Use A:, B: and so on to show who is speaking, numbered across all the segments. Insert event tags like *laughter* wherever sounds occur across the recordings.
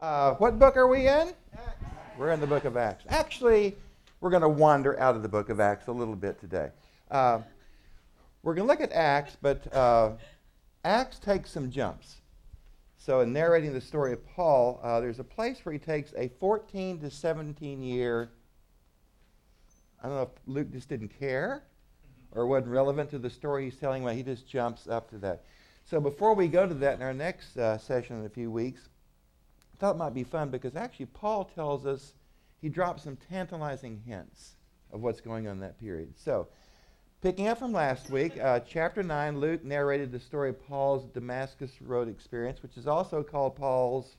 A: Uh, what book are we in? We're in the book of Acts. Actually, we're going to wander out of the book of Acts a little bit today. Uh, we're going to look at Acts, but uh, Acts takes some jumps. So, in narrating the story of Paul, uh, there's a place where he takes a 14 to 17 year. I don't know if Luke just didn't care or wasn't relevant to the story he's telling, but he just jumps up to that. So, before we go to that in our next uh, session in a few weeks, thought might be fun because actually Paul tells us he drops some tantalizing hints of what's going on in that period. So, picking up from last week, uh, chapter 9, Luke narrated the story of Paul's Damascus Road experience, which is also called Paul's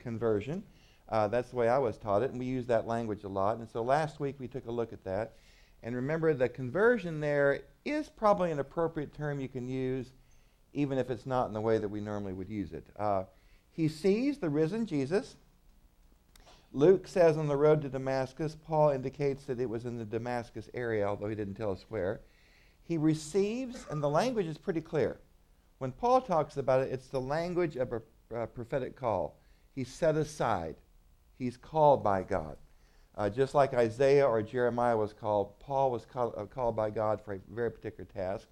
A: conversion. Uh, that's the way I was taught it, and we use that language a lot. And so last week we took a look at that. And remember, the conversion there is probably an appropriate term you can use, even if it's not in the way that we normally would use it. Uh, he sees the risen Jesus. Luke says on the road to Damascus, Paul indicates that it was in the Damascus area, although he didn't tell us where. He receives, and the language is pretty clear. When Paul talks about it, it's the language of a, a prophetic call. He's set aside, he's called by God. Uh, just like Isaiah or Jeremiah was called, Paul was call, uh, called by God for a very particular task.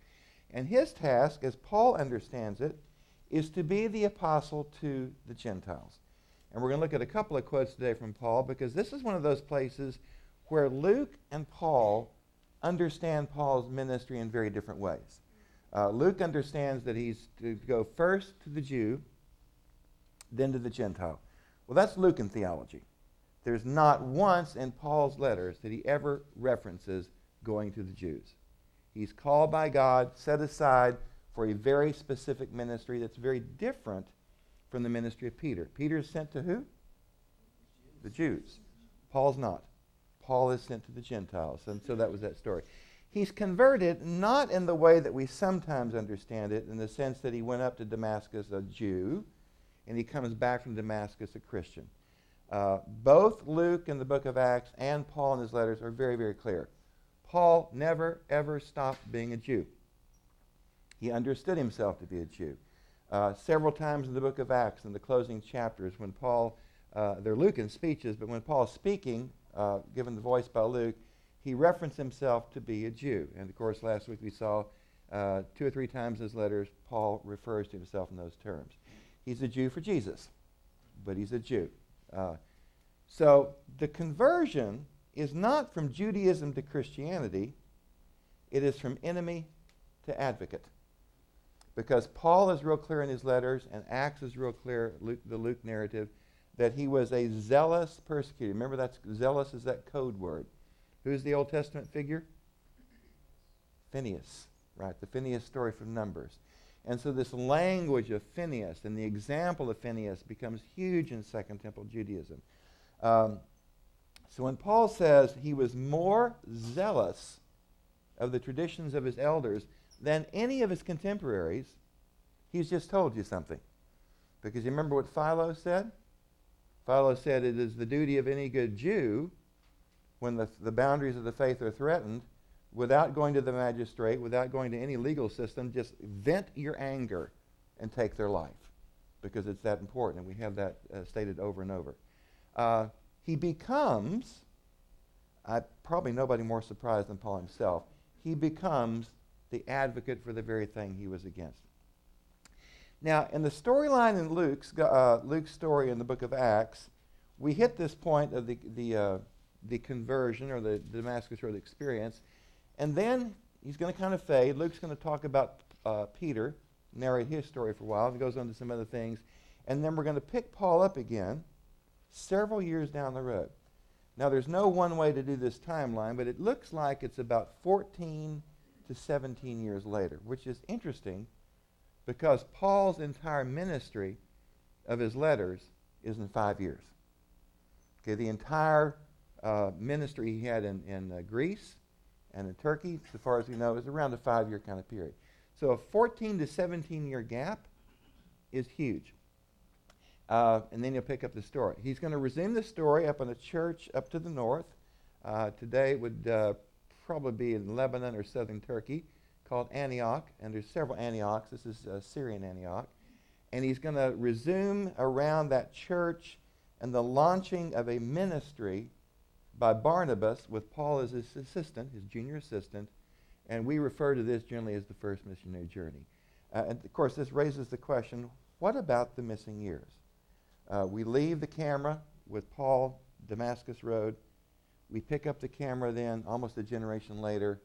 A: And his task, as Paul understands it, is to be the apostle to the Gentiles. And we're going to look at a couple of quotes today from Paul because this is one of those places where Luke and Paul understand Paul's ministry in very different ways. Uh, Luke understands that he's to go first to the Jew, then to the Gentile. Well, that's Lucan theology. There's not once in Paul's letters that he ever references going to the Jews. He's called by God, set aside for a very specific ministry that's very different from the ministry of Peter. Peter is sent to who? The Jews. Paul's not. Paul is sent to the Gentiles. And so that was that story. He's converted not in the way that we sometimes understand it, in the sense that he went up to Damascus a Jew and he comes back from Damascus a Christian. Uh, both Luke in the book of Acts and Paul in his letters are very, very clear. Paul never, ever stopped being a Jew. He understood himself to be a Jew. Uh, several times in the book of Acts, in the closing chapters, when Paul, uh, they're Lucan speeches, but when Paul's speaking, uh, given the voice by Luke, he referenced himself to be a Jew. And of course, last week we saw uh, two or three times in his letters, Paul refers to himself in those terms. He's a Jew for Jesus, but he's a Jew. Uh, so the conversion is not from Judaism to Christianity, it is from enemy to advocate. Because Paul is real clear in his letters, and Acts is real clear, Luke, the Luke narrative, that he was a zealous persecutor. Remember, that zealous is that code word. Who's the Old Testament figure? Phineas, right? The Phineas story from Numbers. And so this language of Phineas and the example of Phineas becomes huge in Second Temple Judaism. Um, so when Paul says he was more zealous of the traditions of his elders than any of his contemporaries, he's just told you something. Because you remember what Philo said? Philo said it is the duty of any good Jew, when the, the boundaries of the faith are threatened, without going to the magistrate, without going to any legal system, just vent your anger and take their life. Because it's that important, and we have that uh, stated over and over. Uh, he becomes, probably nobody more surprised than Paul himself, he becomes the advocate for the very thing he was against. Now, in the storyline in Luke's, uh, Luke's story in the book of Acts, we hit this point of the, the, uh, the conversion or the Damascus Road experience, and then he's going to kind of fade. Luke's going to talk about uh, Peter, narrate his story for a while, and goes on to some other things. And then we're going to pick Paul up again several years down the road. Now, there's no one way to do this timeline, but it looks like it's about 14 to 17 years later, which is interesting because Paul's entire ministry of his letters is in five years. Okay, the entire uh, ministry he had in, in uh, Greece and in Turkey, so far as we know, is around a five year kind of period. So a 14 to 17 year gap is huge. Uh, and then you'll pick up the story. He's going to resume the story up in a church up to the north. Uh, today would uh, probably be in Lebanon or southern Turkey, called Antioch, and there's several Antiochs. This is uh, Syrian Antioch. and he's going to resume around that church and the launching of a ministry by Barnabas with Paul as his assistant, his junior assistant, and we refer to this generally as the first missionary journey. Uh, and of course, this raises the question what about the missing years? Uh, we leave the camera with Paul, Damascus Road. We pick up the camera then, almost a generation later,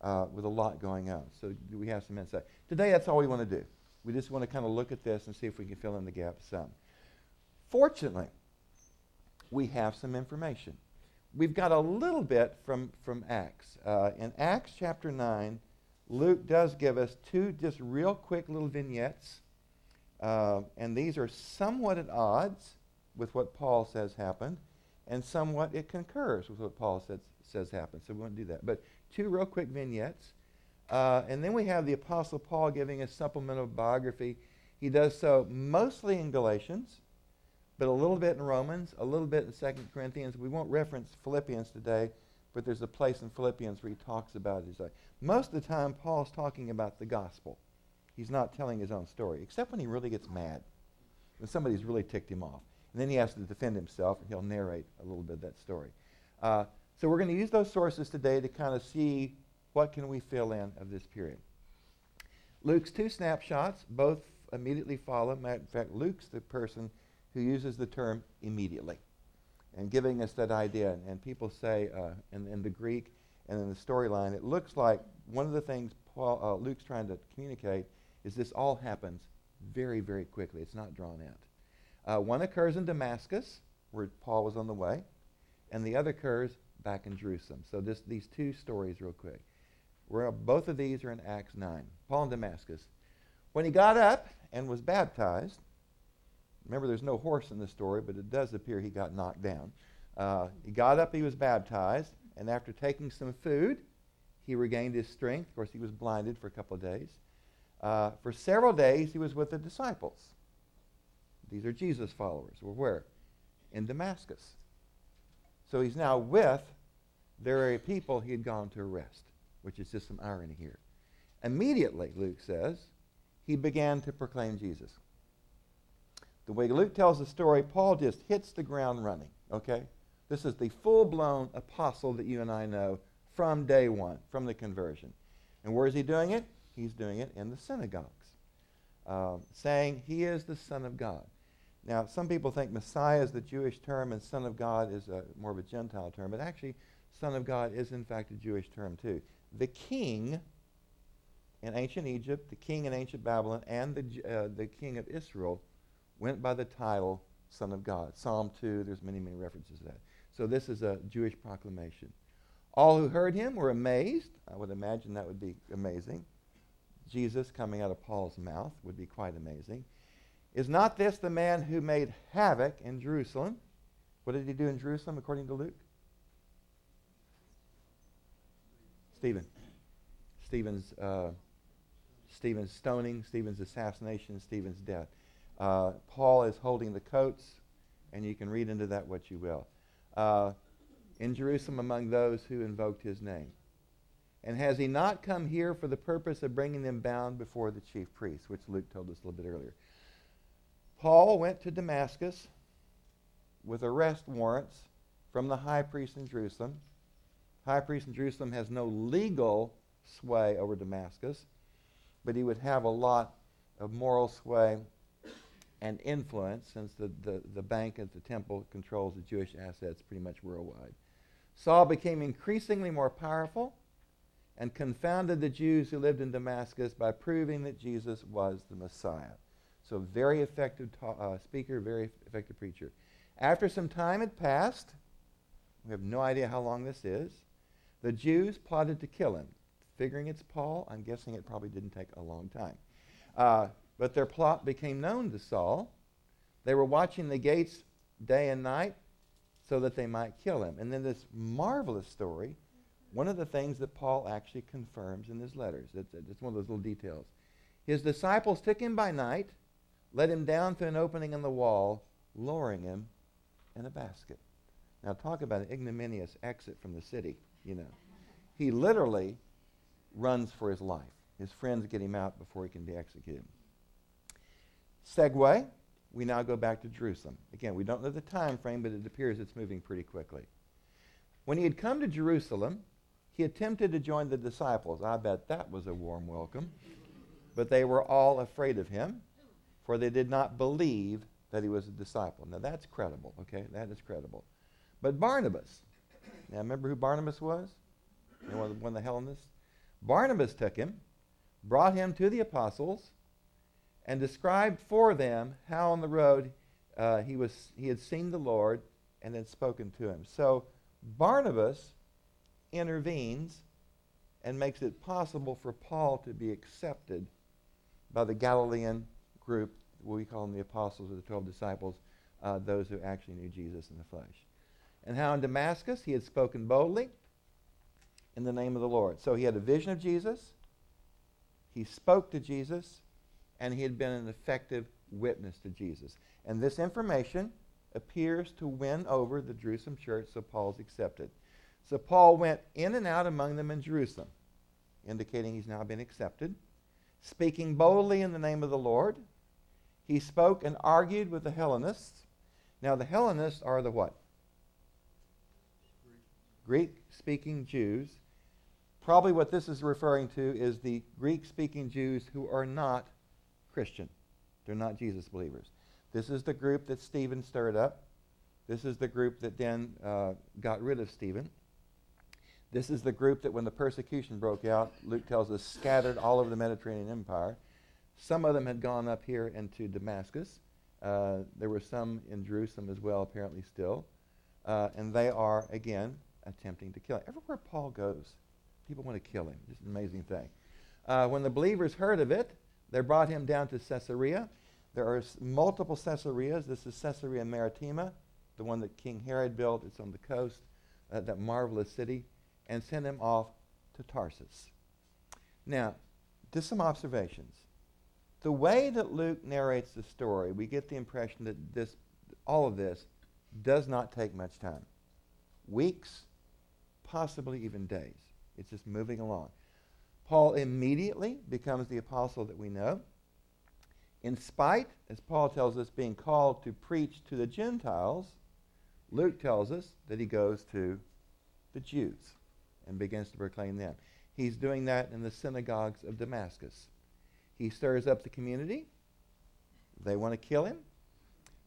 A: uh, with a lot going on. So we have some insight. Today, that's all we want to do. We just want to kind of look at this and see if we can fill in the gaps some. Fortunately, we have some information. We've got a little bit from, from Acts. Uh, in Acts chapter 9, Luke does give us two just real quick little vignettes. Uh, and these are somewhat at odds with what Paul says happened, and somewhat it concurs with what Paul says, says happened. So we won't do that. But two real quick vignettes. Uh, and then we have the Apostle Paul giving a supplemental biography. He does so mostly in Galatians, but a little bit in Romans, a little bit in 2 Corinthians. We won't reference Philippians today, but there's a place in Philippians where he talks about his life. Most of the time, Paul's talking about the gospel. He's not telling his own story, except when he really gets mad, when somebody's really ticked him off. And then he has to defend himself, and he'll narrate a little bit of that story. Uh, so we're going to use those sources today to kind of see what can we fill in of this period. Luke's two snapshots both immediately follow. In fact, Luke's the person who uses the term immediately and giving us that idea. And people say uh, in, in, the Greek and in the storyline, it looks like one of the things Paul, uh, Luke's trying to communicate is this all happens very, very quickly. It's not drawn out. Uh, one occurs in Damascus, where Paul was on the way, and the other occurs back in Jerusalem. So this, these two stories, real quick. Both of these are in Acts 9. Paul in Damascus. When he got up and was baptized, remember there's no horse in the story, but it does appear he got knocked down. Uh, he got up, he was baptized, and after taking some food, he regained his strength. Of course, he was blinded for a couple of days. Uh, for several days, he was with the disciples. These are Jesus followers. We're where? In Damascus. So he's now with the very people he had gone to arrest which is just some irony here. Immediately, Luke says, he began to proclaim Jesus. The way Luke tells the story, Paul just hits the ground running, okay? This is the full blown apostle that you and I know from day one, from the conversion. And where is he doing it? He's doing it in the synagogues, um, saying he is the Son of God. Now, some people think Messiah is the Jewish term and Son of God is a, more of a Gentile term, but actually, Son of God is in fact a Jewish term too the king in ancient Egypt, the king in ancient Babylon, and the, uh, the king of Israel went by the title Son of God. Psalm 2, there's many, many references to that. So this is a Jewish proclamation. All who heard him were amazed. I would imagine that would be amazing. Jesus coming out of Paul's mouth would be quite amazing. Is not this the man who made havoc in Jerusalem? What did he do in Jerusalem according to Luke? Stephen. Stephen's, uh, Stephen's stoning, Stephen's assassination, Stephen's death. Uh, Paul is holding the coats, and you can read into that what you will. Uh, in Jerusalem among those who invoked his name. And has he not come here for the purpose of bringing them bound before the chief priests, which Luke told us a little bit earlier? Paul went to Damascus with arrest warrants from the high priest in Jerusalem high priest in Jerusalem has no legal sway over Damascus, but he would have a lot of moral sway and influence since the, the, the bank at the temple controls the Jewish assets pretty much worldwide. Saul became increasingly more powerful and confounded the Jews who lived in Damascus by proving that Jesus was the Messiah. So, very effective ta- uh, speaker, very effective preacher. After some time had passed, we have no idea how long this is, the Jews plotted to kill him. Figuring it's Paul, I'm guessing it probably didn't take a long time. Uh, but their plot became known to Saul. They were watching the gates day and night so that they might kill him. And then this marvelous story, one of the things that Paul actually confirms in his letters. It's, it's one of those little details. His disciples took him by night, let him down through an opening in the wall, lowering him in a basket. Now, talk about an ignominious exit from the city you know. He literally runs for his life. His friends get him out before he can be executed. Segue, we now go back to Jerusalem. Again, we don't know the time frame, but it appears it's moving pretty quickly. When he had come to Jerusalem, he attempted to join the disciples. I bet that was a warm welcome. But they were all afraid of him, for they did not believe that he was a disciple. Now that's credible, okay? That is credible. But Barnabas, now remember who Barnabas was? You know, one of the Hellenists? Barnabas took him, brought him to the apostles, and described for them how on the road uh, he, was, he had seen the Lord and had spoken to him. So Barnabas intervenes and makes it possible for Paul to be accepted by the Galilean group, we call them the apostles or the 12 disciples, uh, those who actually knew Jesus in the flesh. And how in Damascus he had spoken boldly in the name of the Lord. So he had a vision of Jesus, he spoke to Jesus, and he had been an effective witness to Jesus. And this information appears to win over the Jerusalem church, so Paul's accepted. So Paul went in and out among them in Jerusalem, indicating he's now been accepted, speaking boldly in the name of the Lord. He spoke and argued with the Hellenists. Now, the Hellenists are the what? Greek speaking Jews. Probably what this is referring to is the Greek speaking Jews who are not Christian. They're not Jesus believers. This is the group that Stephen stirred up. This is the group that then uh, got rid of Stephen. This is the group that, when the persecution broke out, Luke tells us, scattered all over the Mediterranean Empire. Some of them had gone up here into Damascus. Uh, there were some in Jerusalem as well, apparently still. Uh, and they are, again, attempting to kill him. Everywhere Paul goes, people want to kill him. It's an amazing thing. Uh, when the believers heard of it, they brought him down to Caesarea. There are multiple Caesareas. This is Caesarea Maritima, the one that King Herod built. It's on the coast, uh, that marvelous city, and sent him off to Tarsus. Now, just some observations. The way that Luke narrates the story, we get the impression that this, all of this does not take much time. Weeks, possibly even days. It's just moving along. Paul immediately becomes the apostle that we know. In spite, as Paul tells us, being called to preach to the Gentiles, Luke tells us that he goes to the Jews and begins to proclaim them. He's doing that in the synagogues of Damascus. He stirs up the community. They want to kill him.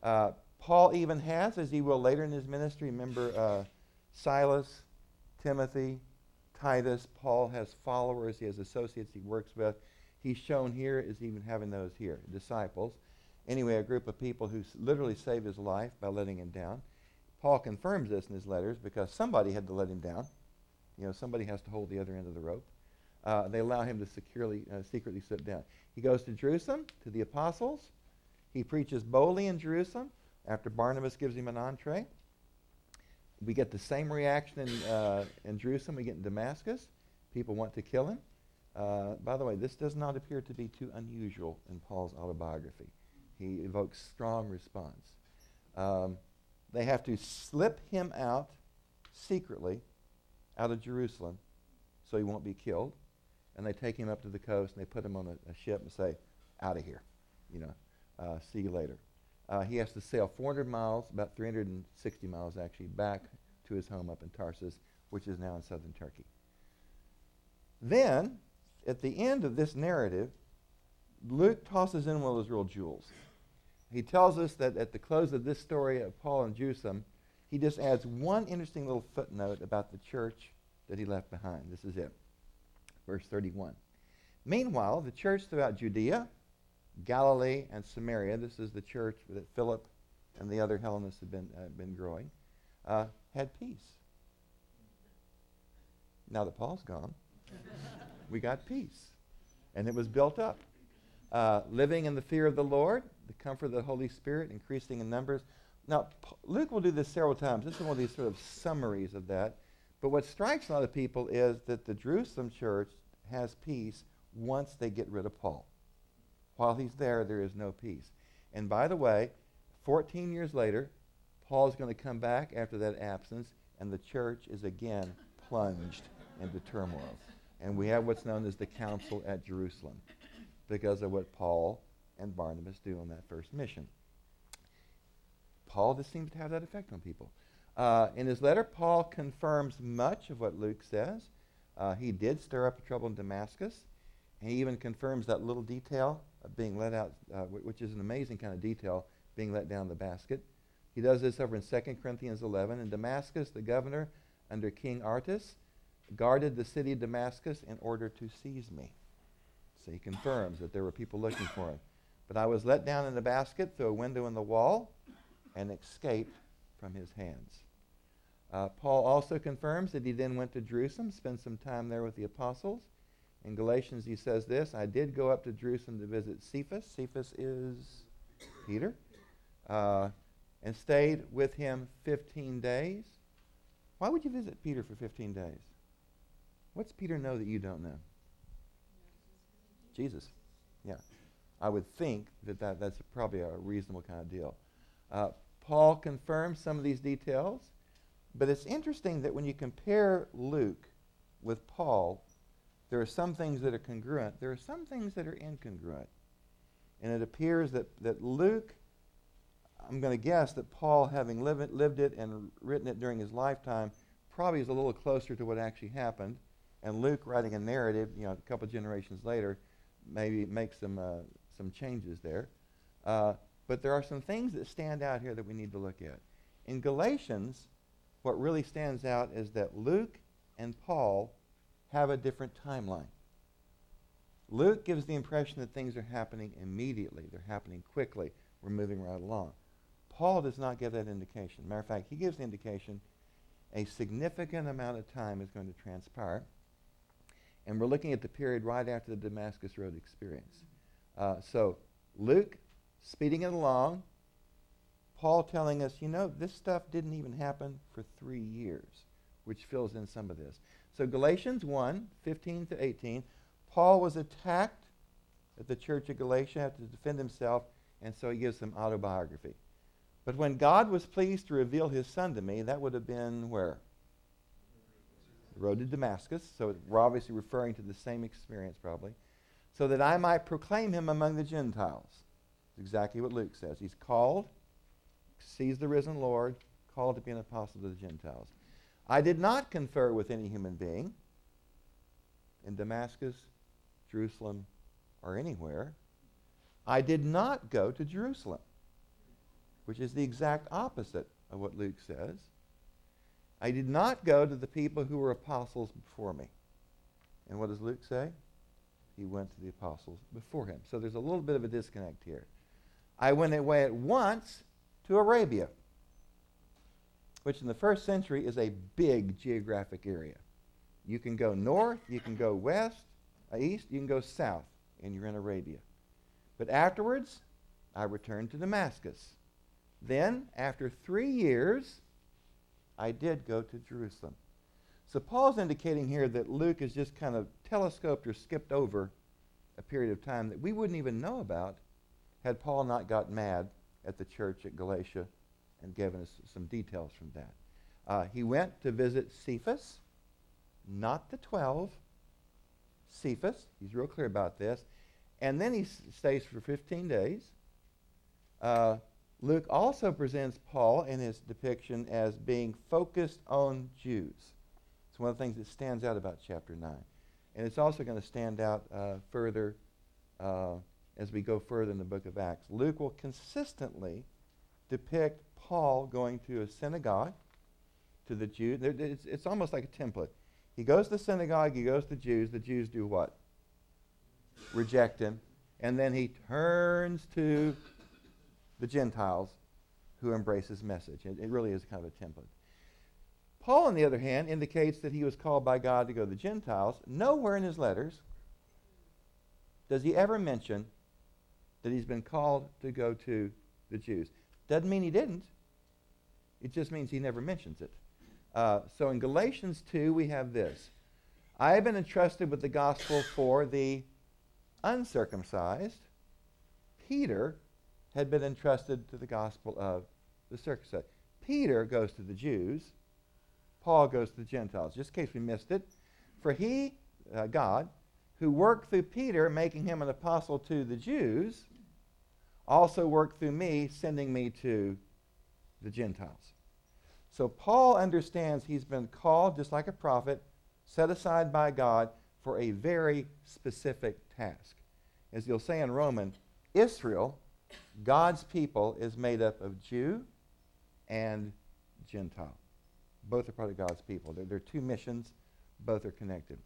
A: Uh, Paul even has, as he will later in his ministry, remember uh, Silas, Timothy, Titus. Paul has followers, he has associates he works with. He's shown here as even having those here, disciples. Anyway, a group of people who literally saved his life by letting him down. Paul confirms this in his letters because somebody had to let him down. You know, somebody has to hold the other end of the rope. Uh, they allow him to securely, uh, secretly sit down. He goes to Jerusalem to the apostles. He preaches boldly in Jerusalem after Barnabas gives him an entree. We get the same reaction in, uh, in Jerusalem we get in Damascus. People want to kill him. Uh, by the way, this does not appear to be too unusual in Paul's autobiography. He evokes strong response. Um, they have to slip him out secretly out of Jerusalem so he won't be killed. And they take him up to the coast and they put him on a, a ship and say, out of here. You know, uh, see you later. Uh, he has to sail 400 miles, about 360 miles actually, back to his home up in Tarsus, which is now in southern Turkey. Then, at the end of this narrative, Luke tosses in one of those real jewels. He tells us that at the close of this story of Paul and Jerusalem, he just adds one interesting little footnote about the church that he left behind. This is it. Verse 31. Meanwhile, the church throughout Judea, Galilee, and Samaria, this is the church that Philip and the other Hellenists had been, uh, been growing, uh, had peace. Now that Paul's gone, we got peace. And it was built up. Uh, living in the fear of the Lord, the comfort of the Holy Spirit, increasing in numbers. Now, Luke will do this several times. This is one of these sort of summaries of that. But what strikes a lot of people is that the Jerusalem church has peace once they get rid of Paul. While he's there, there is no peace. And by the way, 14 years later, Paul is going to come back after that absence, and the church is again plunged into turmoil. And we have what's known as the Council at Jerusalem because of what Paul and Barnabas do on that first mission. Paul just seems to have that effect on people. Uh, in his letter, Paul confirms much of what Luke says. Uh, he did stir up trouble in Damascus. He even confirms that little detail of being let out, uh, which is an amazing kind of detail, being let down the basket. He does this over in 2 Corinthians 11. In Damascus, the governor under King Aretas guarded the city of Damascus in order to seize me. So he confirms that there were people looking for him. But I was let down in the basket through a window in the wall and escaped from his hands. Uh, Paul also confirms that he then went to Jerusalem, spent some time there with the apostles. In Galatians, he says this I did go up to Jerusalem to visit Cephas. Cephas is Peter. Uh, and stayed with him 15 days. Why would you visit Peter for 15 days? What's Peter know that you don't know? Jesus. Yeah. I would think that, that that's probably a reasonable kind of deal. Uh, Paul confirms some of these details, but it's interesting that when you compare Luke with Paul, there are some things that are congruent, there are some things that are incongruent. And it appears that, that Luke, I'm going to guess that Paul, having lived, lived it and written it during his lifetime, probably is a little closer to what actually happened. And Luke, writing a narrative, you know, a couple generations later, maybe makes some, uh, some changes there. Uh, but there are some things that stand out here that we need to look at. In Galatians, what really stands out is that Luke and Paul have a different timeline. Luke gives the impression that things are happening immediately, they're happening quickly, we're moving right along. Paul does not give that indication. Matter of fact, he gives the indication a significant amount of time is going to transpire. And we're looking at the period right after the Damascus Road experience. Uh, so Luke speeding it along, Paul telling us, you know, this stuff didn't even happen for three years, which fills in some of this. So Galatians 1, 15 to 18, Paul was attacked at the church of Galatia, had to defend himself, and so he gives some autobiography. But when God was pleased to reveal his son to me, that would have been where? The road to Damascus. So we're obviously referring to the same experience, probably. So that I might proclaim him among the Gentiles It's exactly what Luke says. He's called, sees the risen Lord, called to be an apostle to the Gentiles. I did not confer with any human being in Damascus, Jerusalem, or anywhere. I did not go to Jerusalem, which is the exact opposite of what Luke says. I did not go to the people who were apostles before me. And what does Luke say? He went to the apostles before him. So there's a little bit of a disconnect here. I went away at once to Arabia, which in the first century is a big geographic area. You can go north, you can go west, uh, east, you can go south, and you're in Arabia. But afterwards, I returned to Damascus. Then, after three years, I did go to Jerusalem. So Paul's indicating here that Luke has just kind of telescoped or skipped over a period of time that we wouldn't even know about had Paul not got mad at the church at Galatia and given us some details from that. Uh, he went to visit Cephas, not the 12, Cephas. He's real clear about this. And then he s- stays for 15 days. Uh, Luke also presents Paul in his depiction as being focused on Jews. It's one of the things that stands out about chapter 9. And it's also going to stand out uh, further uh, as we go further in the book of Acts. Luke will consistently depict Paul going to a synagogue to the Jews. It's, it's almost like a template. He goes to the synagogue, he goes to the Jews. The Jews do what? Reject him. And then he turns to the Gentiles who embrace his message. It, it really is kind of a template. Paul, on the other hand, indicates that he was called by God to go to the Gentiles. Nowhere in his letters does he ever mention that he's been called to go to the Jews. Doesn't mean he didn't. It just means he never mentions it. Uh, so in Galatians 2, we have this I have been entrusted with the gospel for the uncircumcised. Peter had been entrusted to the gospel of the circumcised. Peter goes to the Jews. Paul goes to the Gentiles. Just in case we missed it. For he, uh, God, who worked through Peter, making him an apostle to the Jews, also worked through me, sending me to the Gentiles. So Paul understands he's been called, just like a prophet, set aside by God for a very specific task. As you'll say in Roman, Israel, God's people, is made up of Jew and Gentile. Both are part of God's people. They're, they're two missions, both are connected.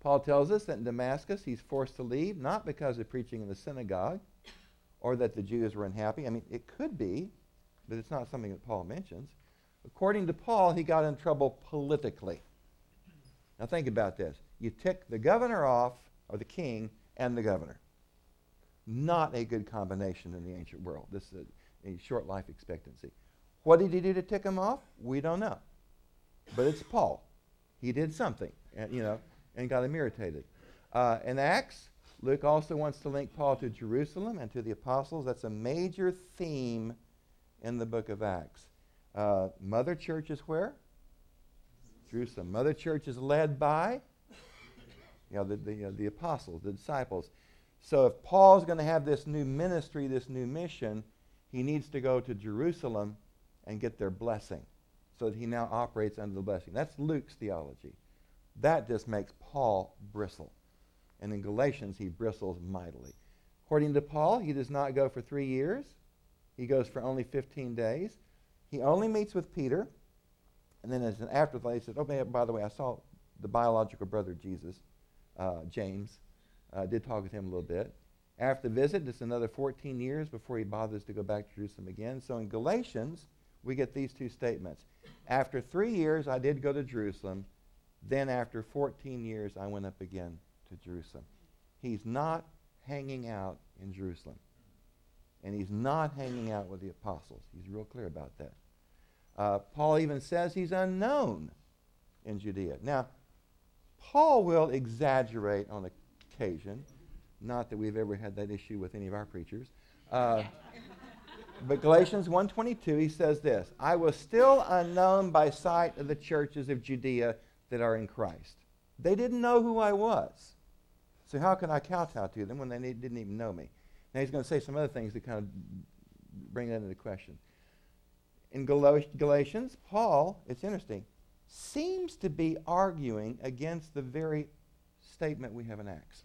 A: Paul tells us that in Damascus he's forced to leave, not because of preaching in the synagogue or that the Jews were unhappy. I mean, it could be, but it's not something that Paul mentions. According to Paul, he got in trouble politically. Now think about this. You tick the governor off, or the king, and the governor. Not a good combination in the ancient world. This is a, a short life expectancy. What did he do to tick him off? We don't know. But it's Paul. He did something, and, you know, and got him irritated. Uh, in Acts, Luke also wants to link Paul to Jerusalem and to the apostles. That's a major theme in the book of Acts. Uh, Mother Church is where? Jerusalem. Mother Church is led by you know, the, the, uh, the apostles, the disciples. So if Paul's going to have this new ministry, this new mission, he needs to go to Jerusalem and get their blessing so that he now operates under the blessing. That's Luke's theology. That just makes Paul bristle. And in Galatians, he bristles mightily. According to Paul, he does not go for three years. He goes for only 15 days. He only meets with Peter. And then as an afterthought, he says, oh, by the way, I saw the biological brother of Jesus, uh, James. I uh, did talk with him a little bit. After the visit, it's another 14 years before he bothers to go back to Jerusalem again. So in Galatians, we get these two statements. After three years, I did go to Jerusalem. Then after 14 years, I went up again to Jerusalem. He's not hanging out in Jerusalem. And he's not hanging out with the apostles. He's real clear about that. Uh, Paul even says he's unknown in Judea. Now, Paul will exaggerate on occasion. Not that we've ever had that issue with any of our preachers. Uh, but Galatians 1.22, he says this, I was still unknown by sight of the churches of Judea that are in Christ. They didn't know who I was. So how can I kowtow to them when they didn't even know me? Now he's going to say some other things to kind of bring that into question. In Galatians, Paul, it's interesting, seems to be arguing against the very statement we have in Acts.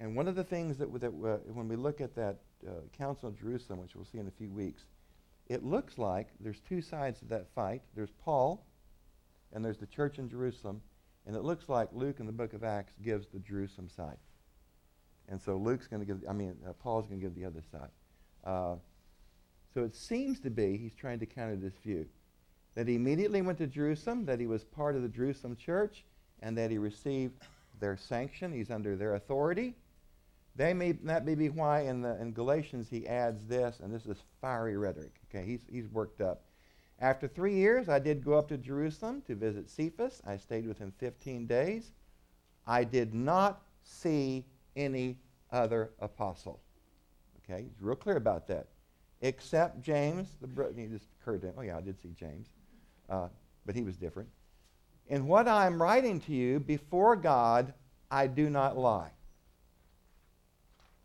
A: And one of the things that, that uh, when we look at that uh, Council of Jerusalem, which we'll see in a few weeks, it looks like there's two sides to that fight. There's Paul, and there's the church in Jerusalem, and it looks like Luke in the book of Acts gives the Jerusalem side. And so Luke's going to give, I mean, uh, Paul's going to give the other side. Uh, so it seems to be he's trying to counter this view that he immediately went to Jerusalem, that he was part of the Jerusalem church, and that he received their sanction. He's under their authority. They may, that may be why in, the, in Galatians he adds this, and this is fiery rhetoric. Okay, he's, he's worked up. After three years, I did go up to Jerusalem to visit Cephas. I stayed with him 15 days. I did not see any other apostle. Okay, he's real clear about that. Except James, the bro- he just occurred to him. Oh yeah, I did see James, uh, but he was different. In what I am writing to you before God, I do not lie.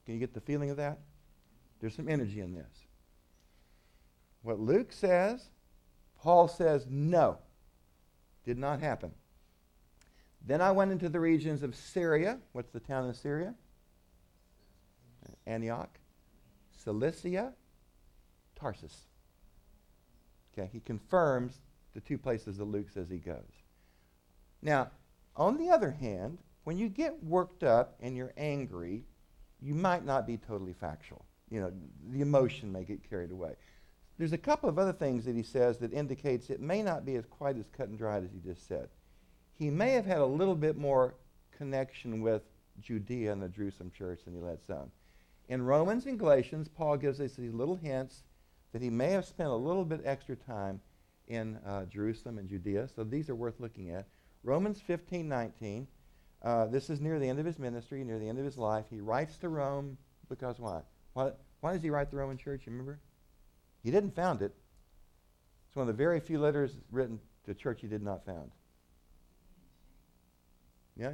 A: Can you get the feeling of that? There's some energy in this. What Luke says, Paul says, no, did not happen. Then I went into the regions of Syria. What's the town in Syria? Antioch, Cilicia, Tarsus. Okay, he confirms the two places that Luke says he goes. Now, on the other hand, when you get worked up and you're angry, you might not be totally factual. You know, the emotion may get carried away. There's a couple of other things that he says that indicates it may not be as quite as cut and dried as he just said. He may have had a little bit more connection with Judea and the Jerusalem church than he let some. In Romans and Galatians, Paul gives us these little hints that he may have spent a little bit extra time in uh, Jerusalem and Judea. So these are worth looking at. Romans 15, 19. Uh, this is near the end of his ministry, near the end of his life. He writes to Rome because why? Why, why does he write the Roman church? You remember? He didn't found it. It's one of the very few letters written to a church he did not found. Yeah?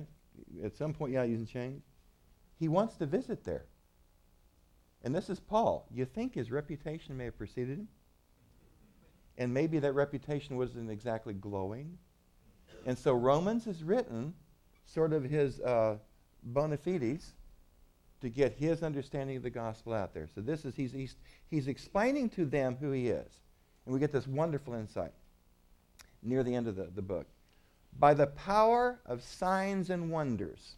A: At some point, yeah, using chains. he wants to visit there. And this is Paul. You think his reputation may have preceded him? And maybe that reputation wasn't exactly glowing. And so Romans is written sort of his uh, bona fides to get his understanding of the gospel out there. So this is, he's, he's, he's explaining to them who he is. And we get this wonderful insight near the end of the, the book. By the power of signs and wonders.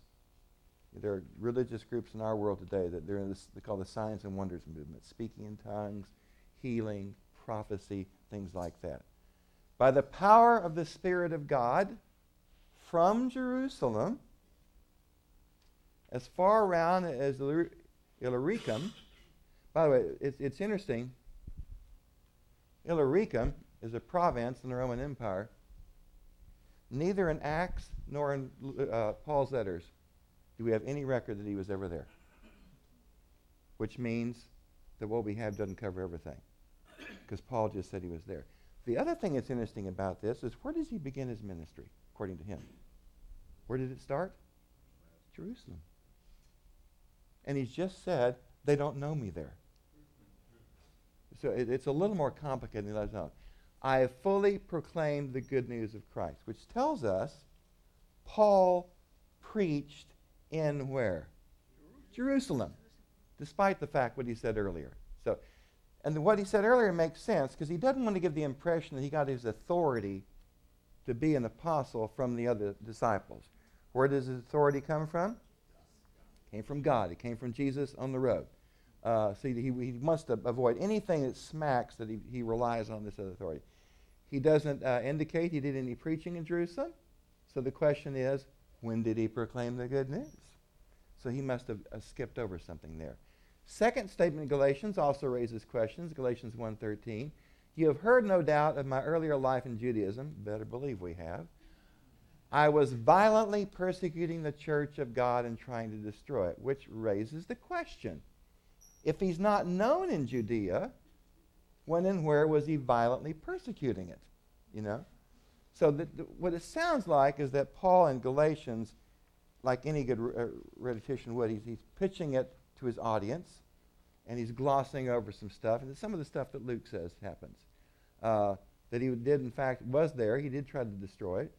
A: There are religious groups in our world today that they're in this, they call the signs and wonders movement, speaking in tongues, healing, prophecy, things like that. By the power of the Spirit of God, from Jerusalem, as far around as Illyricum. By the way, it's, it's interesting. Illyricum is a province in the Roman Empire. Neither in Acts nor in uh, Paul's letters do we have any record that he was ever there. Which means that what we have doesn't cover everything. Because Paul just said he was there. The other thing that's interesting about this is where does he begin his ministry, according to him? Where did it start? Jerusalem. And he's just said, they don't know me there. So it, it's a little more complicated than that. Know. I have fully proclaimed the good news of Christ, which tells us Paul preached in where? Jerusalem, despite the fact what he said earlier. So, and what he said earlier makes sense because he doesn't want to give the impression that he got his authority to be an apostle from the other disciples. Where does his authority come from? Came from God. It came from Jesus on the road. Uh, see, he, he must avoid anything that smacks that he, he relies on this authority. He doesn't uh, indicate he did any preaching in Jerusalem. So the question is, when did he proclaim the good news? So he must have uh, skipped over something there. Second statement in Galatians also raises questions. Galatians 1.13. You have heard, no doubt, of my earlier life in Judaism. Better believe we have. I was violently persecuting the church of God and trying to destroy it, which raises the question if he's not known in Judea, when and where was he violently persecuting it? You know? So the, the, what it sounds like is that Paul in Galatians, like any good uh, rhetorician would, he's, he's pitching it to his audience and he's glossing over some stuff. And some of the stuff that Luke says happens. Uh, that he did, in fact, was there. He did try to destroy it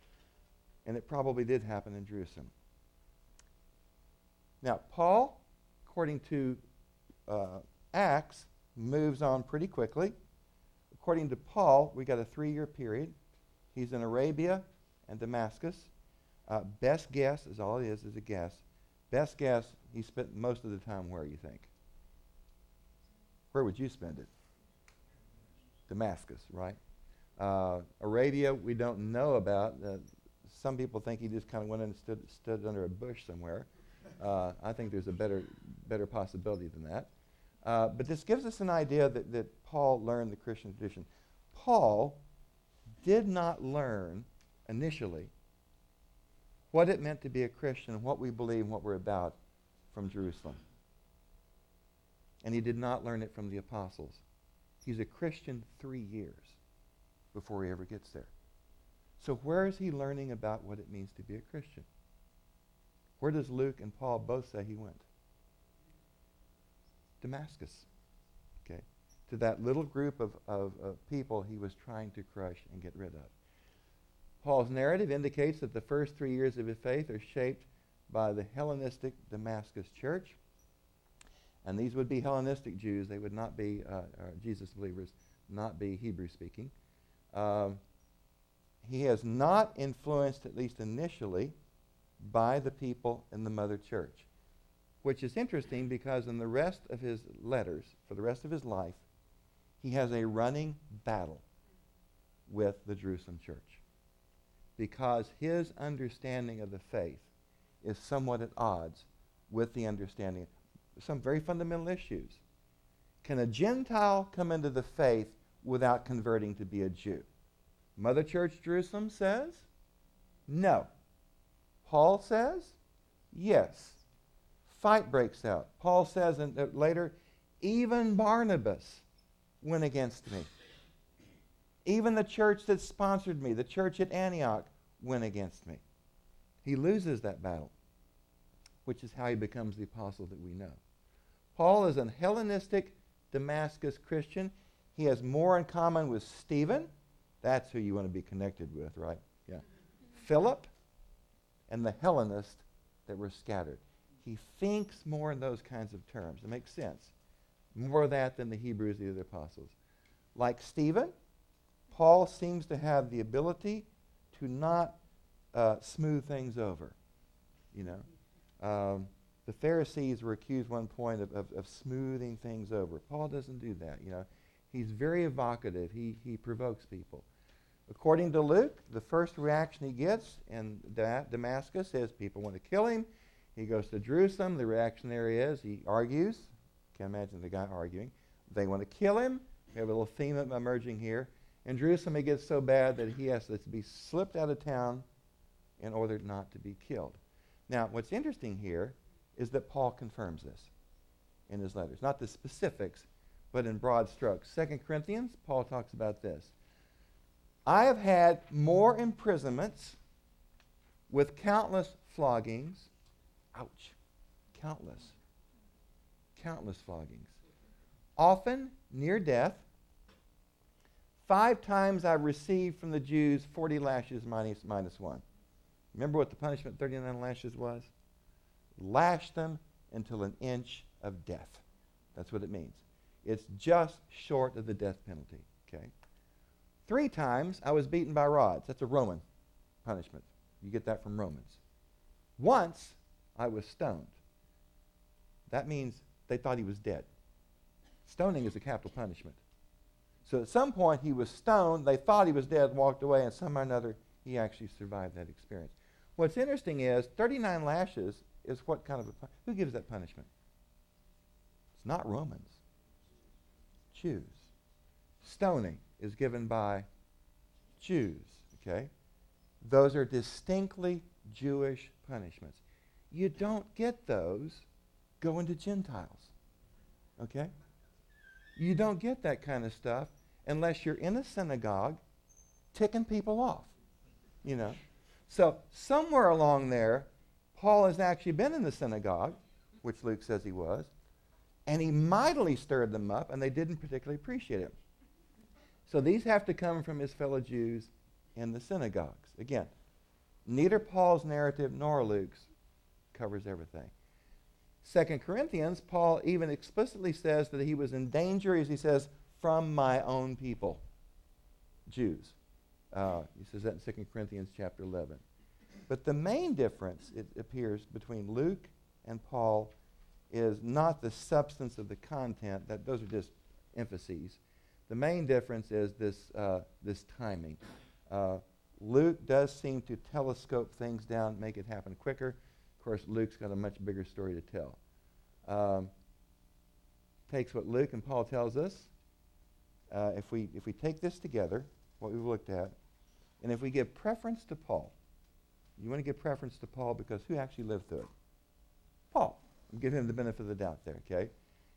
A: and it probably did happen in Jerusalem. Now, Paul, according to uh, Acts, moves on pretty quickly. According to Paul, we got a three year period. He's in Arabia and Damascus. Uh, best guess is all it is, is a guess. Best guess, he spent most of the time where you think? Where would you spend it? Damascus, right? Uh, Arabia, we don't know about. Uh, some people think he just kind of went and stood, stood under a bush somewhere. *laughs* Uh, I think there's a better, better possibility than that. Uh, but this gives us an idea that, that Paul learned the Christian tradition. Paul did not learn initially what it meant to be a Christian, and what we believe, and what we're about from Jerusalem. And he did not learn it from the apostles. He's a Christian three years before he ever gets there. So, where is he learning about what it means to be a Christian? Where does Luke and Paul both say he went? Damascus. Okay. To that little group of, of, of people he was trying to crush and get rid of. Paul's narrative indicates that the first three years of his faith are shaped by the Hellenistic Damascus church. And these would be Hellenistic Jews. They would not be uh, uh Jesus believers, not be Hebrew speaking. Um, he has not influenced, at least initially, by the people in the mother church. Which is interesting because in the rest of his letters, for the rest of his life, he has a running battle with the Jerusalem church. Because his understanding of the faith is somewhat at odds with the understanding of some very fundamental issues. Can a Gentile come into the faith without converting to be a Jew? Mother Church Jerusalem says no. Paul says yes. Fight breaks out. Paul says and, uh, later, even Barnabas went against me. Even the church that sponsored me, the church at Antioch, went against me. He loses that battle. which is how he becomes the apostle that we know. Paul is an Hellenistic Damascus Christian. He has more in common with Stephen. That's who you want to be connected with, right? Yeah. Philip and the Hellenists that were scattered. He thinks more in those kinds of terms. It makes sense. More of that than the Hebrews, the other apostles. Like Stephen, Paul seems to have the ability to not uh, smooth things over. You know, um, the Pharisees were accused one point of, of, of, smoothing things over. Paul doesn't do that. You know, he's very evocative. He he provokes people. According to Luke, the first reaction he gets in Damascus is people want to kill him. He goes to Jerusalem. The reaction there is he argues. Can't imagine the guy arguing. They want to kill him. We have a little theme emerging here. In Jerusalem, it gets so bad that he has to be slipped out of town in order not to be killed. Now, what's interesting here is that Paul confirms this in his letters. Not the specifics, but in broad strokes. Second Corinthians, Paul talks about this. I have had more imprisonments with countless floggings. Ouch. Countless. Countless floggings. Often near death. Five times I've received from the Jews 40 lashes minus, minus one. Remember what the punishment 39 lashes was? Lash them until an inch of death. That's what it means. It's just short of the death penalty. Three times I was beaten by rods. That's a Roman punishment. You get that from Romans. Once I was stoned. That means they thought he was dead. Stoning is a capital punishment. So at some point he was stoned. They thought he was dead, walked away, and somehow or another he actually survived that experience. What's interesting is 39 lashes is what kind of a who gives that punishment? It's not Romans. Jews. Stoning is given by Jews. Okay, those are distinctly Jewish punishments. You don't get those going to Gentiles. Okay? You don't get that kind of stuff unless you're in a synagogue ticking people off. You know? So, somewhere along there, Paul has actually been in the synagogue, which Luke says he was, and he mightily stirred them up, and they didn't particularly appreciate it. So, these have to come from his fellow Jews in the synagogues. Again, neither Paul's narrative nor Luke's covers everything. Second Corinthians, Paul even explicitly says that he was in danger, as he says, from my own people, Jews. Uh, he says that in 2 Corinthians chapter 11. But the main difference, it appears, between Luke and Paul is not the substance of the content, that those are just emphases. The main difference is this, uh, this timing. Uh, Luke does seem to telescope things down, make it happen quicker. Of course, Luke's got a much bigger story to tell. Um, takes what Luke and Paul tells us. Uh, if, we, if we take this together, what we've looked at, and if we give preference to Paul, you want to give preference to Paul because who actually lived through it? Paul. Give him the benefit of the doubt there, okay?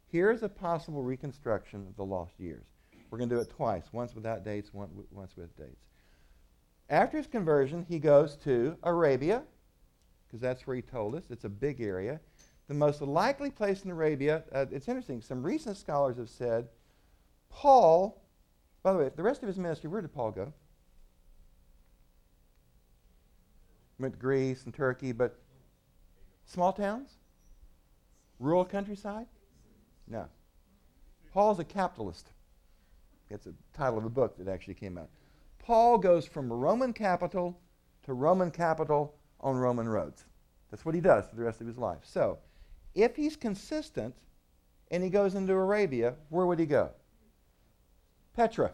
A: Here's a possible reconstruction of the lost years. We're going to do it twice, once without dates, one, once with dates. After his conversion, he goes to Arabia, because that's where he told us. It's a big area. The most likely place in Arabia, uh, it's interesting, some recent scholars have said Paul, by the way, the rest of his ministry, where did Paul go? went to Greece and Turkey, but small towns? Rural countryside? No. Paul's a capitalist. It's a title of a book that actually came out. Paul goes from Roman capital to Roman capital on Roman roads. That's what he does for the rest of his life. So, if he's consistent and he goes into Arabia, where would he go? Petra.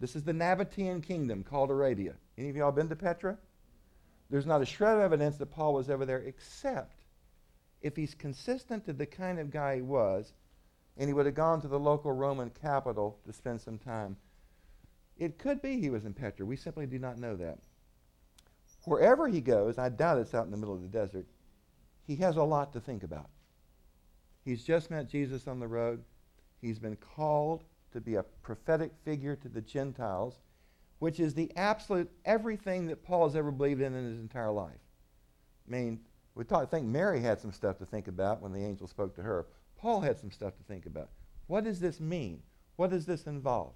A: This is the Nabatean kingdom called Arabia. Any of y'all been to Petra? There's not a shred of evidence that Paul was ever there, except if he's consistent to the kind of guy he was, and he would have gone to the local Roman capital to spend some time. It could be he was in Petra. We simply do not know that. Wherever he goes, I doubt it's out in the middle of the desert, he has a lot to think about. He's just met Jesus on the road. He's been called to be a prophetic figure to the Gentiles which is the absolute everything that Paul has ever believed in in his entire life. I mean, We talk, think Mary had some stuff to think about when the angel spoke to her. Paul had some stuff to think about. What does this mean? What does this involve?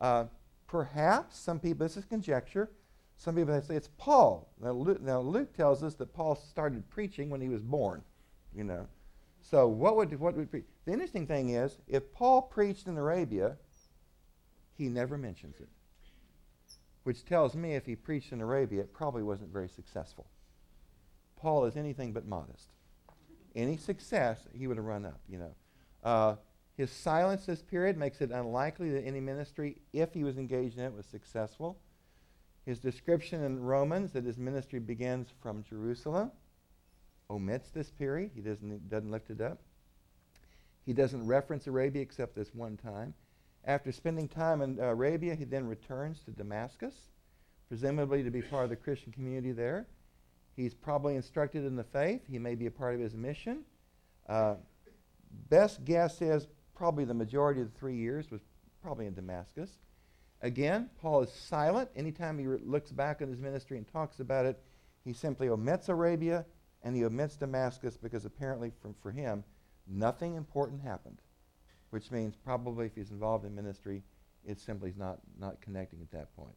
A: Uh, perhaps some people, this is conjecture, some people say it's Paul. Now Luke, now Luke, tells us that Paul started preaching when he was born, you know. So what would what would the interesting thing is if Paul preached in Arabia, he never mentions it, which tells me if he preached in Arabia, it probably wasn't very successful. Paul is anything but modest. Any success, he would have run up, you know. Uh, his silence this period makes it unlikely that any ministry, if he was engaged in it, was successful. His description in Romans that his ministry begins from Jerusalem omits this period. He doesn't, doesn't lift it up. He doesn't reference Arabia except this one time. After spending time in Arabia, he then returns to Damascus, presumably to be part of the Christian community there. He's probably instructed in the faith. He may be a part of his mission. Uh, best guess is probably the majority of the three years was probably in Damascus. Again, Paul is silent. Anytime he re- looks back on his ministry and talks about it, he simply omits Arabia and he omits Damascus because apparently from, for him, nothing important happened, which means probably if he's involved in ministry, it simply is not, not connecting at that point.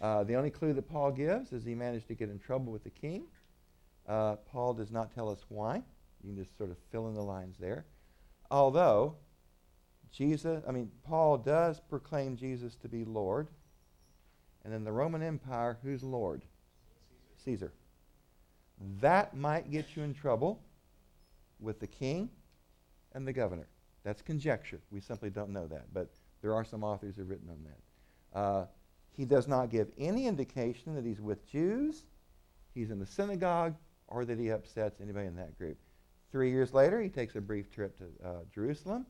A: Uh, the only clue that Paul gives is he managed to get in trouble with the king. Uh, Paul does not tell us why. You can just sort of fill in the lines there. Although Jesus, I mean, Paul does proclaim Jesus to be Lord. And in the Roman Empire, who's Lord? Caesar. Caesar. That might get you in trouble with the king and the governor. That's conjecture. We simply don't know that. But there are some authors who have written on that. Uh, he does not give any indication that he's with Jews, he's in the synagogue, or that he upsets anybody in that group. Three years later, he takes a brief trip to uh, Jerusalem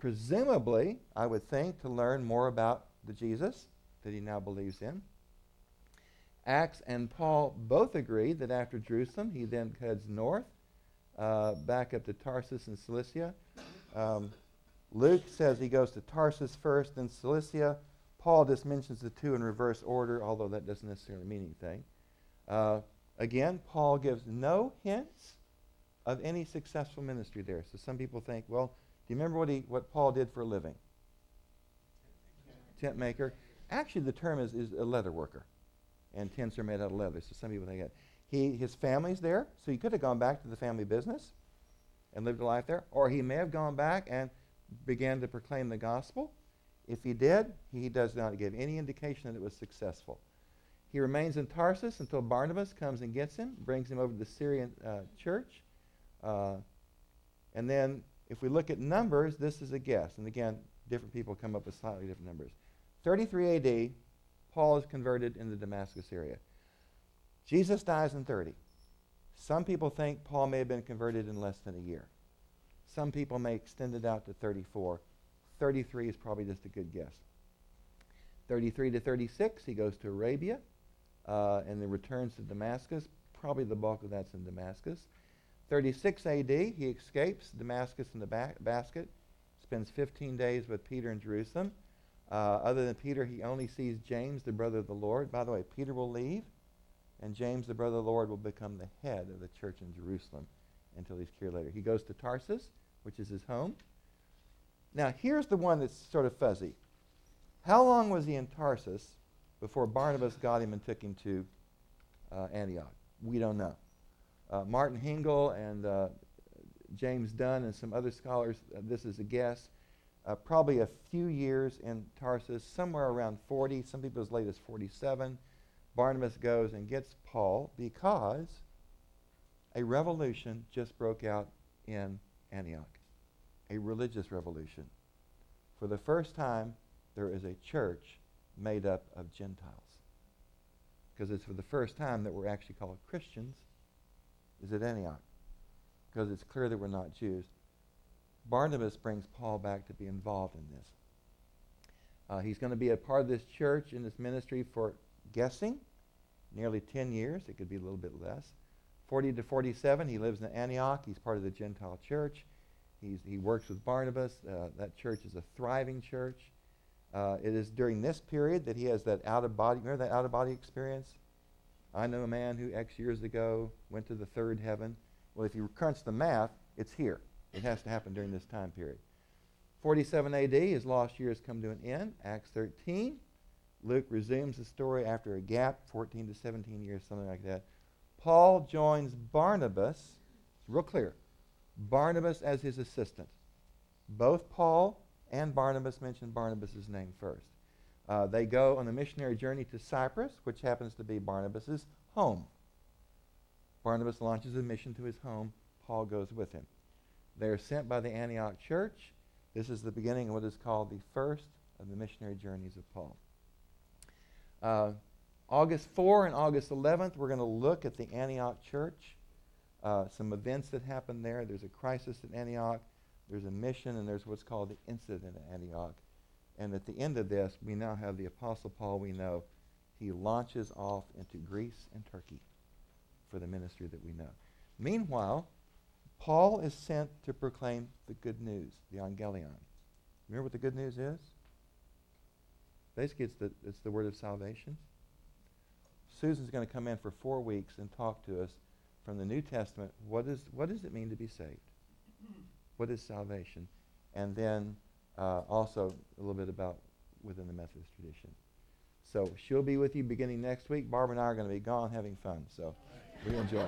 A: presumably, I would think, to learn more about the Jesus that he now believes in. Acts and Paul both agree that after Jerusalem, he then heads north, uh, back up to Tarsus in Cilicia. Um, Luke says he goes to Tarsus first, then Cilicia. Paul just mentions the two in reverse order, although that doesn't necessarily mean anything. Uh, again, Paul gives no hints of any successful ministry there. So some people think, well, do you remember what, he, what Paul did for a living? Tent maker. Actually, the term is, is a leather worker. And tents are made out of leather, so some people think that. He, his family's there, so he could have gone back to the family business and lived a life there. Or he may have gone back and began to proclaim the gospel. If he did, he does not give any indication that it was successful. He remains in Tarsus until Barnabas comes and gets him, brings him over to the Syrian uh, church. Uh, and then if we look at numbers, this is a guess. And again, different people come up with slightly different numbers. 33 AD, Paul is converted in the Damascus area. Jesus dies in 30. Some people think Paul may have been converted in less than a year. Some people may extend it out to 34. 33 is probably just a good guess. 33 to 36, he goes to Arabia uh, and then returns to Damascus. Probably the bulk of that's in Damascus. 36 AD, he escapes Damascus in the ba- basket, spends 15 days with Peter in Jerusalem. Uh, other than Peter, he only sees James, the brother of the Lord. By the way, Peter will leave, and James, the brother of the Lord, will become the head of the church in Jerusalem until he's cured later. He goes to Tarsus, which is his home. Now, here's the one that's sort of fuzzy. How long was he in Tarsus before Barnabas got him and took him to uh, Antioch? We don't know uh, Martin Hengel and uh, James Dunn and some other scholars, uh, this is a guess, uh, probably a few years in Tarsus, somewhere around 40, some people as late as 47. Barnabas goes and gets Paul because a revolution just broke out in Antioch, a religious revolution. For the first time, there is a church made up of Gentiles. Because it's for the first time that we're actually called Christians is at Antioch because it's clear that we're not Jews. Barnabas brings Paul back to be involved in this. Uh, he's going to be a part of this church in this ministry for guessing nearly 10 years. It could be a little bit less. 40 to 47, he lives in Antioch. He's part of the Gentile church. He's, he works with Barnabas. Uh, that church is a thriving church. Uh, it is during this period that he has that out of body, remember that out of body experience? I know a man who X years ago went to the third heaven. Well, if you crunch the math, it's here. It has to happen during this time period. 47 AD, his lost years come to an end. Acts 13. Luke resumes the story after a gap, 14 to 17 years, something like that. Paul joins Barnabas. It's real clear. Barnabas as his assistant. Both Paul and Barnabas mention Barnabas' name first. Uh, they go on a missionary journey to Cyprus, which happens to be Barnabas' home. Barnabas launches a mission to his home. Paul goes with him. They are sent by the Antioch church. This is the beginning of what is called the first of the missionary journeys of Paul. Uh, August 4 and August 11th, we're going to look at the Antioch church, uh, some events that happened there. There's a crisis at Antioch, there's a mission, and there's what's called the incident at Antioch. And at the end of this, we now have the Apostle Paul, we know. He launches off into Greece and Turkey for the ministry that we know. Meanwhile, Paul is sent to proclaim the good news, the euangelion. Remember what the good news is? Basically, it's the, it's the word of salvation. Susan's going to come in for four weeks and talk to us from the New Testament. What, is, what does it mean to be saved? What is salvation? And then uh, also a little bit about within the Methodist tradition. So she'll be with you beginning next week. Barbara and I are going to be gone having fun. So we enjoy.